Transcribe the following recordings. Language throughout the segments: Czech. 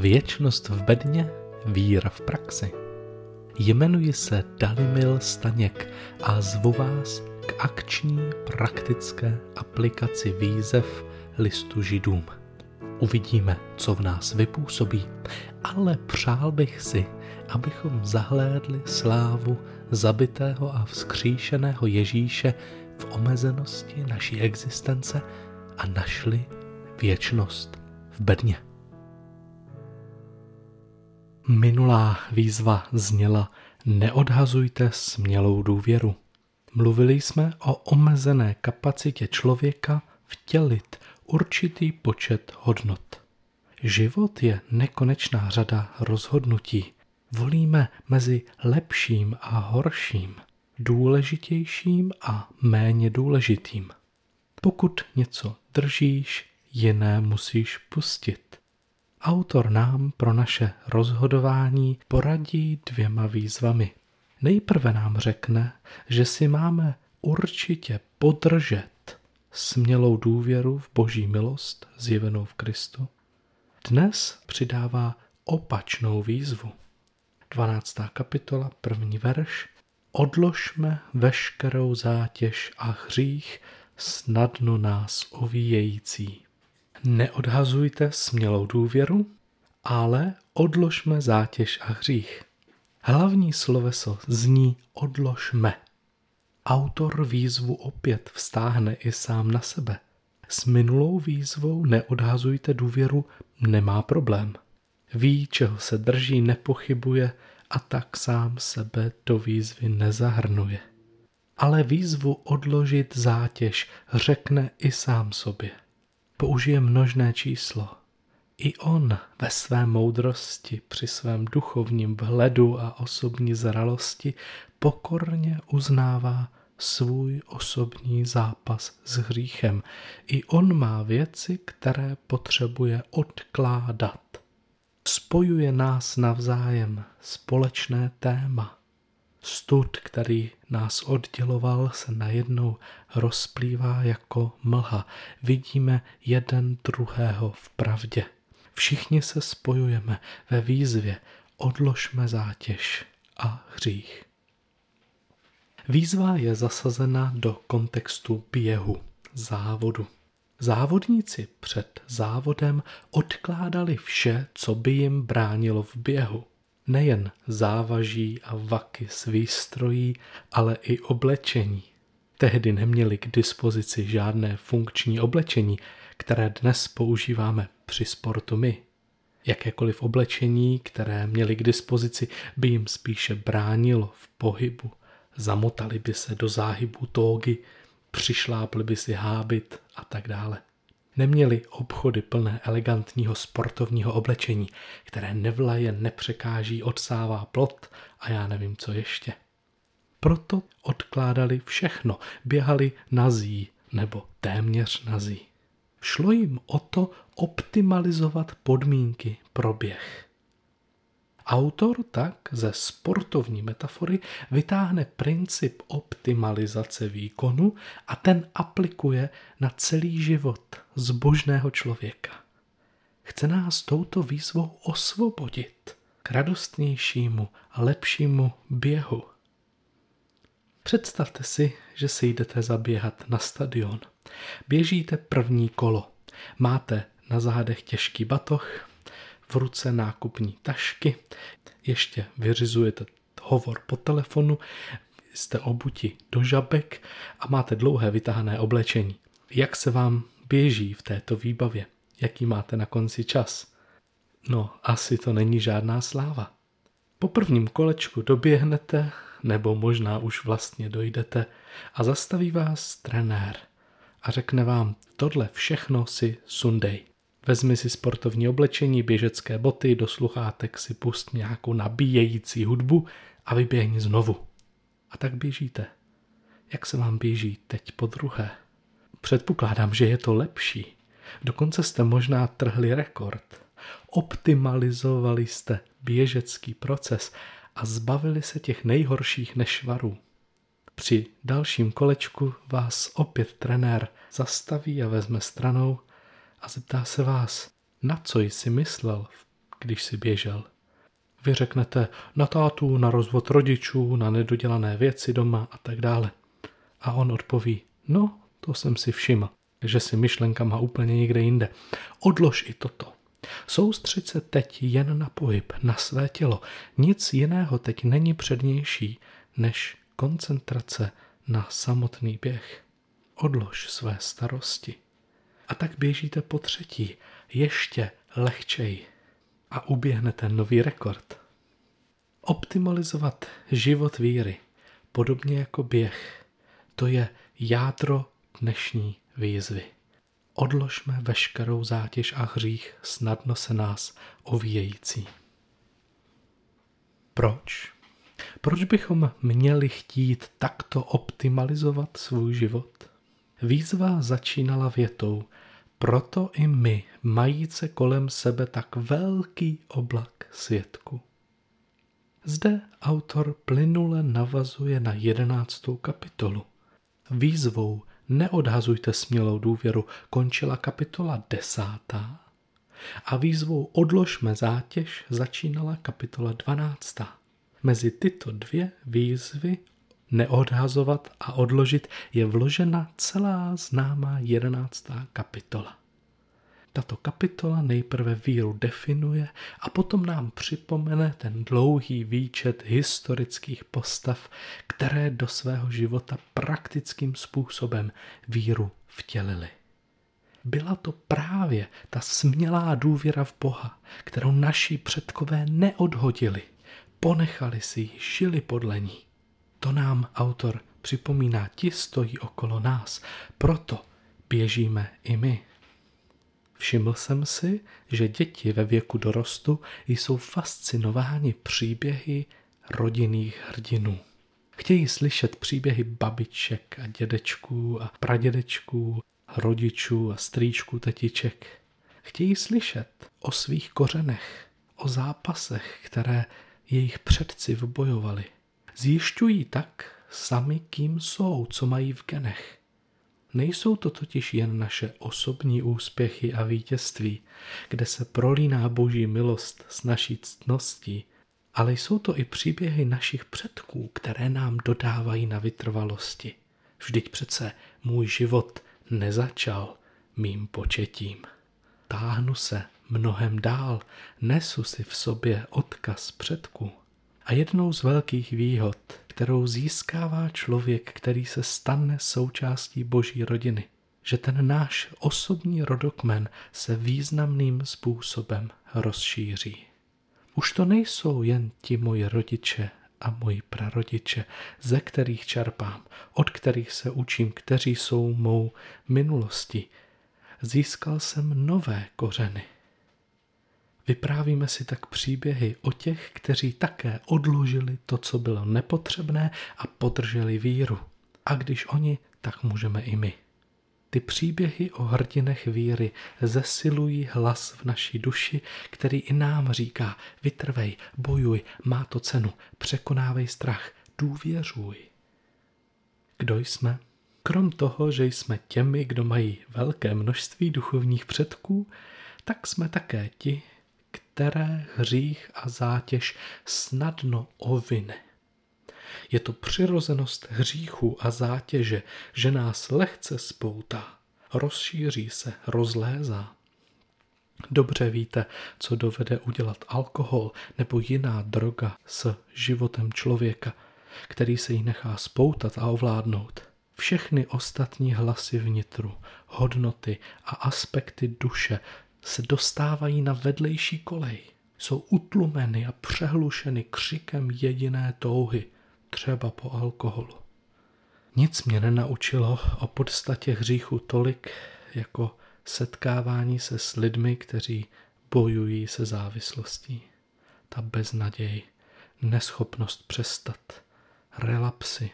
Věčnost v bedně, víra v praxi. Jmenuji se Dalimil Staněk a zvu vás k akční praktické aplikaci výzev listu židům. Uvidíme, co v nás vypůsobí, ale přál bych si, abychom zahlédli slávu zabitého a vzkříšeného Ježíše v omezenosti naší existence a našli věčnost v bedně. Minulá výzva zněla Neodhazujte smělou důvěru. Mluvili jsme o omezené kapacitě člověka vtělit určitý počet hodnot. Život je nekonečná řada rozhodnutí. Volíme mezi lepším a horším, důležitějším a méně důležitým. Pokud něco držíš, jiné musíš pustit. Autor nám pro naše rozhodování poradí dvěma výzvami. Nejprve nám řekne, že si máme určitě podržet smělou důvěru v boží milost zjevenou v Kristu. Dnes přidává opačnou výzvu. 12. kapitola, první verš. Odložme veškerou zátěž a hřích snadno nás ovíjející. Neodhazujte smělou důvěru, ale odložme zátěž a hřích. Hlavní sloveso zní odložme. Autor výzvu opět vstáhne i sám na sebe. S minulou výzvou neodhazujte důvěru nemá problém. Ví, čeho se drží, nepochybuje a tak sám sebe do výzvy nezahrnuje. Ale výzvu odložit zátěž řekne i sám sobě použije množné číslo. I on ve své moudrosti, při svém duchovním vhledu a osobní zralosti pokorně uznává svůj osobní zápas s hříchem. I on má věci, které potřebuje odkládat. Spojuje nás navzájem společné téma. Stud, který nás odděloval, se najednou rozplývá jako mlha. Vidíme jeden druhého v pravdě. Všichni se spojujeme ve výzvě odložme zátěž a hřích. Výzva je zasazena do kontextu běhu, závodu. Závodníci před závodem odkládali vše, co by jim bránilo v běhu nejen závaží a vaky s výstrojí, ale i oblečení. Tehdy neměli k dispozici žádné funkční oblečení, které dnes používáme při sportu my. Jakékoliv oblečení, které měli k dispozici, by jim spíše bránilo v pohybu. Zamotali by se do záhybu tógy, přišlápli by si hábit a tak dále. Neměli obchody plné elegantního sportovního oblečení, které nevlaje, nepřekáží, odsává plot a já nevím co ještě. Proto odkládali všechno, běhali nazí nebo téměř nazí. Šlo jim o to optimalizovat podmínky pro běh. Autor tak ze sportovní metafory vytáhne princip optimalizace výkonu a ten aplikuje na celý život zbožného člověka. Chce nás touto výzvou osvobodit k radostnějšímu a lepšímu běhu. Představte si, že si jdete zaběhat na stadion. Běžíte první kolo. Máte na zádech těžký batoh, v ruce nákupní tašky, ještě vyřizujete hovor po telefonu, jste obuti do žabek a máte dlouhé vytahané oblečení. Jak se vám běží v této výbavě? Jaký máte na konci čas? No, asi to není žádná sláva. Po prvním kolečku doběhnete, nebo možná už vlastně dojdete a zastaví vás trenér a řekne vám, tohle všechno si sundej. Vezmi si sportovní oblečení, běžecké boty, do sluchátek si pust nějakou nabíjející hudbu a vyběhni znovu. A tak běžíte. Jak se vám běží teď po druhé? Předpokládám, že je to lepší. Dokonce jste možná trhli rekord. Optimalizovali jste běžecký proces a zbavili se těch nejhorších nešvarů. Při dalším kolečku vás opět trenér zastaví a vezme stranou a zeptá se vás, na co jsi myslel když si běžel. Vy řeknete na tátu, na rozvod rodičů, na nedodělané věci doma a tak dále. A on odpoví, no, to jsem si všiml, že si myšlenka má úplně někde jinde. Odlož i toto. Soustřeď se teď jen na pohyb, na své tělo. Nic jiného teď není přednější než koncentrace na samotný běh. Odlož své starosti. A tak běžíte po třetí, ještě lehčej a uběhnete nový rekord. Optimalizovat život víry, podobně jako běh, to je jádro dnešní výzvy. Odložme veškerou zátěž a hřích, snadno se nás ovíjející. Proč? Proč bychom měli chtít takto optimalizovat svůj život? Výzva začínala větou, proto i my, majíce kolem sebe tak velký oblak světku. Zde autor plynule navazuje na jedenáctou kapitolu. Výzvou Neodhazujte smělou důvěru končila kapitola desátá a výzvou Odložme zátěž začínala kapitola dvanáctá. Mezi tyto dvě výzvy neodhazovat a odložit je vložena celá známá jedenáctá kapitola. Tato kapitola nejprve víru definuje a potom nám připomene ten dlouhý výčet historických postav, které do svého života praktickým způsobem víru vtělili. Byla to právě ta smělá důvěra v Boha, kterou naši předkové neodhodili, ponechali si ji, žili podle ní. To nám autor připomíná, ti stojí okolo nás, proto běžíme i my. Všiml jsem si, že děti ve věku dorostu jsou fascinováni příběhy rodinných hrdinů. Chtějí slyšet příběhy babiček a dědečků a pradědečků, rodičů a strýčků, tetiček. Chtějí slyšet o svých kořenech, o zápasech, které jejich předci vbojovali. Zjišťují tak sami, kým jsou, co mají v genech. Nejsou to totiž jen naše osobní úspěchy a vítězství, kde se prolíná boží milost s naší ctností, ale jsou to i příběhy našich předků, které nám dodávají na vytrvalosti. Vždyť přece můj život nezačal mým početím. Táhnu se mnohem dál, nesu si v sobě odkaz předků. A jednou z velkých výhod, kterou získává člověk, který se stane součástí boží rodiny, že ten náš osobní rodokmen se významným způsobem rozšíří. Už to nejsou jen ti moji rodiče a moji prarodiče, ze kterých čerpám, od kterých se učím, kteří jsou mou minulostí. Získal jsem nové kořeny – Vyprávíme si tak příběhy o těch, kteří také odložili to, co bylo nepotřebné a podrželi víru. A když oni, tak můžeme i my. Ty příběhy o hrdinech víry zesilují hlas v naší duši, který i nám říká, vytrvej, bojuj, má to cenu, překonávej strach, důvěřuj. Kdo jsme? Krom toho, že jsme těmi, kdo mají velké množství duchovních předků, tak jsme také ti, které hřích a zátěž snadno ovine. Je to přirozenost hříchu a zátěže, že nás lehce spoutá, rozšíří se, rozlézá. Dobře víte, co dovede udělat alkohol nebo jiná droga s životem člověka, který se jí nechá spoutat a ovládnout. Všechny ostatní hlasy vnitru, hodnoty a aspekty duše se dostávají na vedlejší kolej. Jsou utlumeny a přehlušeny křikem jediné touhy, třeba po alkoholu. Nic mě nenaučilo o podstatě hříchu tolik, jako setkávání se s lidmi, kteří bojují se závislostí. Ta beznaděj, neschopnost přestat, relapsy,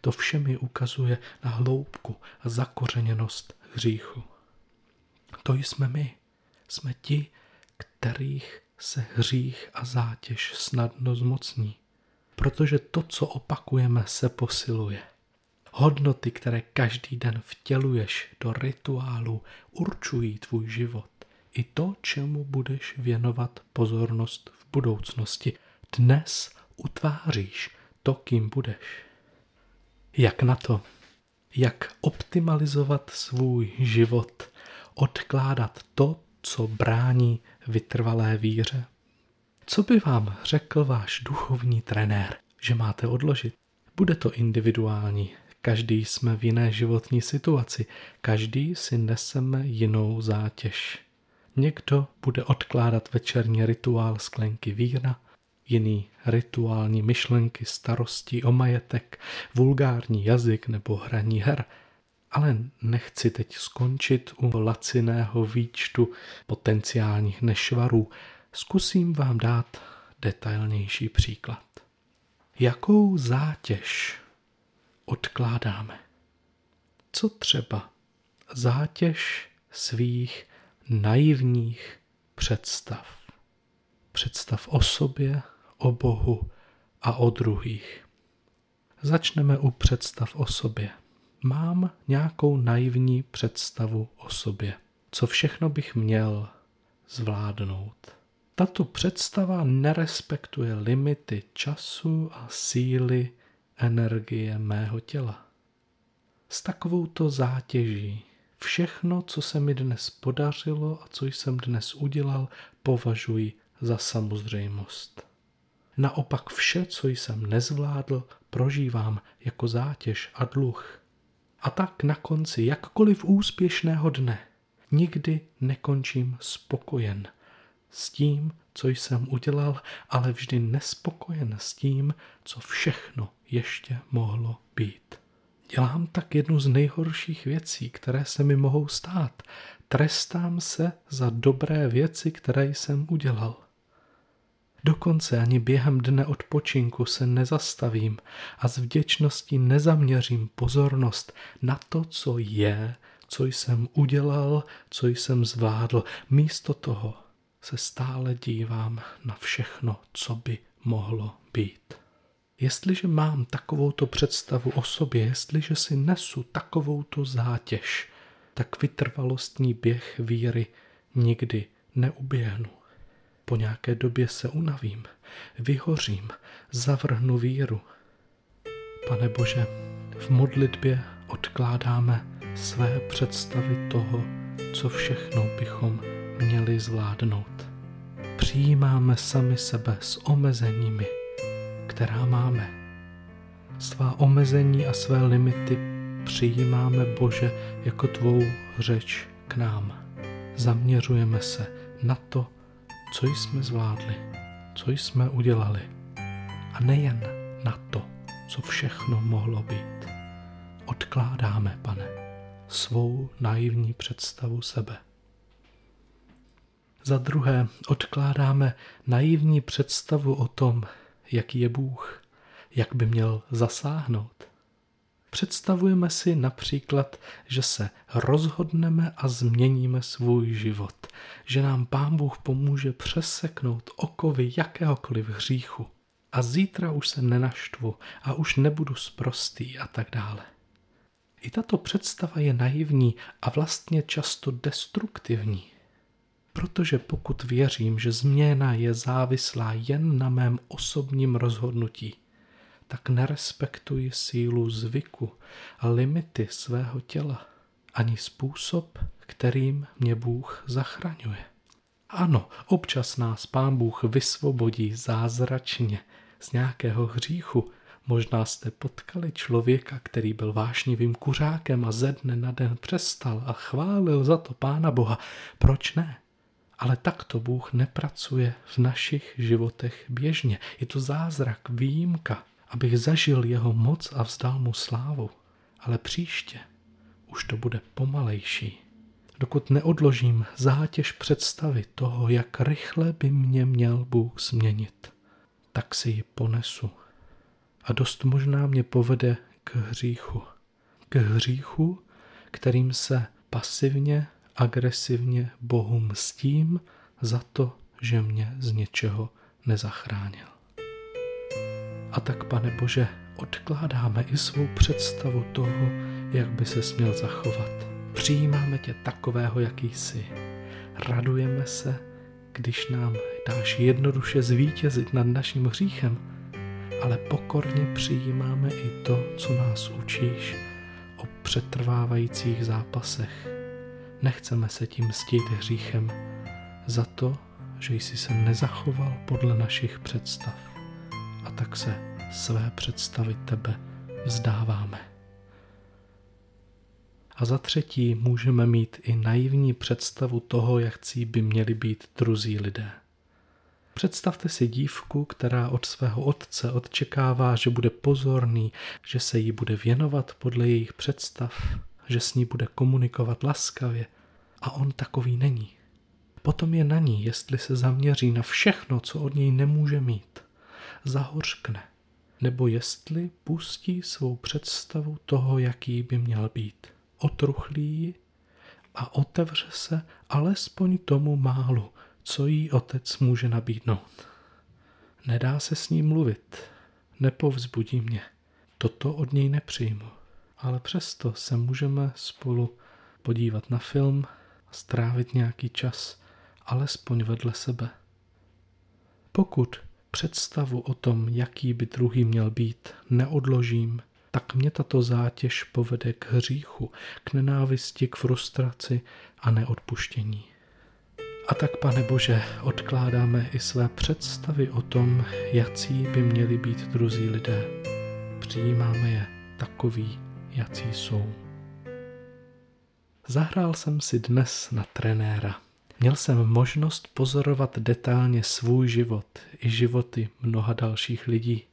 to vše mi ukazuje na hloubku a zakořeněnost hříchu. To jsme my jsme ti, kterých se hřích a zátěž snadno zmocní. Protože to, co opakujeme, se posiluje. Hodnoty, které každý den vtěluješ do rituálu, určují tvůj život. i to, čemu budeš věnovat pozornost v budoucnosti. Dnes utváříš to, kým budeš. Jak na to? Jak optimalizovat svůj život, odkládat to, co brání vytrvalé víře? Co by vám řekl váš duchovní trenér, že máte odložit? Bude to individuální, každý jsme v jiné životní situaci, každý si neseme jinou zátěž. Někdo bude odkládat večerní rituál sklenky vína, jiný rituální myšlenky starostí o majetek, vulgární jazyk nebo hraní her. Ale nechci teď skončit u laciného výčtu potenciálních nešvarů. Zkusím vám dát detailnější příklad. Jakou zátěž odkládáme? Co třeba zátěž svých naivních představ? Představ o sobě, o Bohu a o druhých. Začneme u představ o sobě. Mám nějakou naivní představu o sobě. Co všechno bych měl zvládnout. Tato představa nerespektuje limity času a síly energie mého těla. S takovouto zátěží všechno, co se mi dnes podařilo a co jsem dnes udělal, považuji za samozřejmost. Naopak vše, co jsem nezvládl, prožívám jako zátěž a dluh. A tak na konci jakkoliv úspěšného dne nikdy nekončím spokojen s tím, co jsem udělal, ale vždy nespokojen s tím, co všechno ještě mohlo být. Dělám tak jednu z nejhorších věcí, které se mi mohou stát. Trestám se za dobré věci, které jsem udělal. Dokonce ani během dne odpočinku se nezastavím a s vděčností nezaměřím pozornost na to, co je, co jsem udělal, co jsem zvládl. Místo toho se stále dívám na všechno, co by mohlo být. Jestliže mám takovouto představu o sobě, jestliže si nesu takovouto zátěž, tak vytrvalostní běh víry nikdy neuběhnu. Po nějaké době se unavím, vyhořím, zavrhnu víru. Pane Bože, v modlitbě odkládáme své představy toho, co všechno bychom měli zvládnout. Přijímáme sami sebe s omezeními, která máme. Svá omezení a své limity přijímáme, Bože, jako tvou řeč k nám. Zaměřujeme se na to, co jsme zvládli, co jsme udělali. A nejen na to, co všechno mohlo být. Odkládáme, pane, svou naivní představu sebe. Za druhé, odkládáme naivní představu o tom, jaký je Bůh, jak by měl zasáhnout. Představujeme si například, že se rozhodneme a změníme svůj život, že nám Pán Bůh pomůže přeseknout okovy jakéhokoliv hříchu a zítra už se nenaštvu a už nebudu sprostý a tak dále. I tato představa je naivní a vlastně často destruktivní. Protože pokud věřím, že změna je závislá jen na mém osobním rozhodnutí, tak nerespektuji sílu zvyku a limity svého těla, ani způsob, kterým mě Bůh zachraňuje. Ano, občas nás Pán Bůh vysvobodí zázračně z nějakého hříchu. Možná jste potkali člověka, který byl vášnivým kuřákem a ze dne na den přestal a chválil za to Pána Boha. Proč ne? Ale takto Bůh nepracuje v našich životech běžně. Je to zázrak, výjimka, abych zažil jeho moc a vzdal mu slávu. Ale příště už to bude pomalejší. Dokud neodložím zátěž představy toho, jak rychle by mě měl Bůh změnit, tak si ji ponesu. A dost možná mě povede k hříchu. K hříchu, kterým se pasivně agresivně Bohu mstím za to, že mě z něčeho nezachránil. A tak, pane Bože, odkládáme i svou představu toho, jak by se směl zachovat. Přijímáme tě takového, jaký jsi. radujeme se, když nám dáš jednoduše zvítězit nad naším hříchem, ale pokorně přijímáme i to, co nás učíš o přetrvávajících zápasech. Nechceme se tím stít hříchem za to, že jsi se nezachoval podle našich představ a tak se své představy tebe vzdáváme. A za třetí můžeme mít i naivní představu toho, jak by měli být druzí lidé. Představte si dívku, která od svého otce odčekává, že bude pozorný, že se jí bude věnovat podle jejich představ, že s ní bude komunikovat laskavě a on takový není. Potom je na ní, jestli se zaměří na všechno, co od něj nemůže mít. Zahořkne. Nebo jestli pustí svou představu toho, jaký by měl být. Otruchlí a otevře se alespoň tomu málu, co jí otec může nabídnout. Nedá se s ním mluvit, nepovzbudí mě. Toto od něj nepřijmu. Ale přesto se můžeme spolu podívat na film a strávit nějaký čas, alespoň vedle sebe. Pokud představu o tom, jaký by druhý měl být, neodložím, tak mě tato zátěž povede k hříchu, k nenávisti, k frustraci a neodpuštění. A tak, pane Bože, odkládáme i své představy o tom, jací by měli být druzí lidé. Přijímáme je takový, jací jsou. Zahrál jsem si dnes na trenéra. Měl jsem možnost pozorovat detailně svůj život i životy mnoha dalších lidí.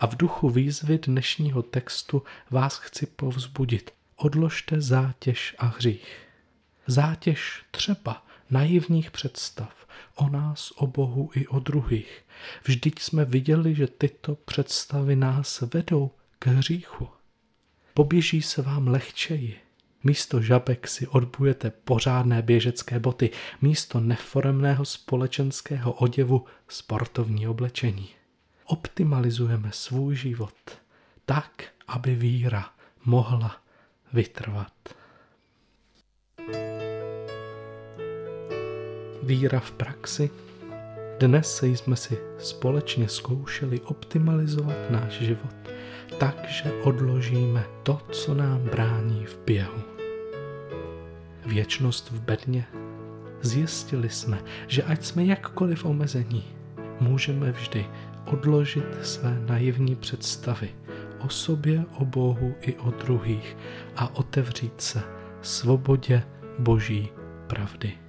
A v duchu výzvy dnešního textu vás chci povzbudit. Odložte zátěž a hřích. Zátěž třeba naivních představ o nás, o Bohu i o druhých. Vždyť jsme viděli, že tyto představy nás vedou k hříchu. Poběží se vám lehčeji. Místo žabek si odbujete pořádné běžecké boty, místo neforemného společenského oděvu sportovní oblečení. Optimalizujeme svůj život tak, aby víra mohla vytrvat. Víra v praxi. Dnes jsme si společně zkoušeli optimalizovat náš život tak, že odložíme to, co nám brání v běhu. Věčnost v bedně. Zjistili jsme, že ať jsme jakkoliv omezení, můžeme vždy odložit své naivní představy o sobě, o Bohu i o druhých a otevřít se svobodě Boží pravdy.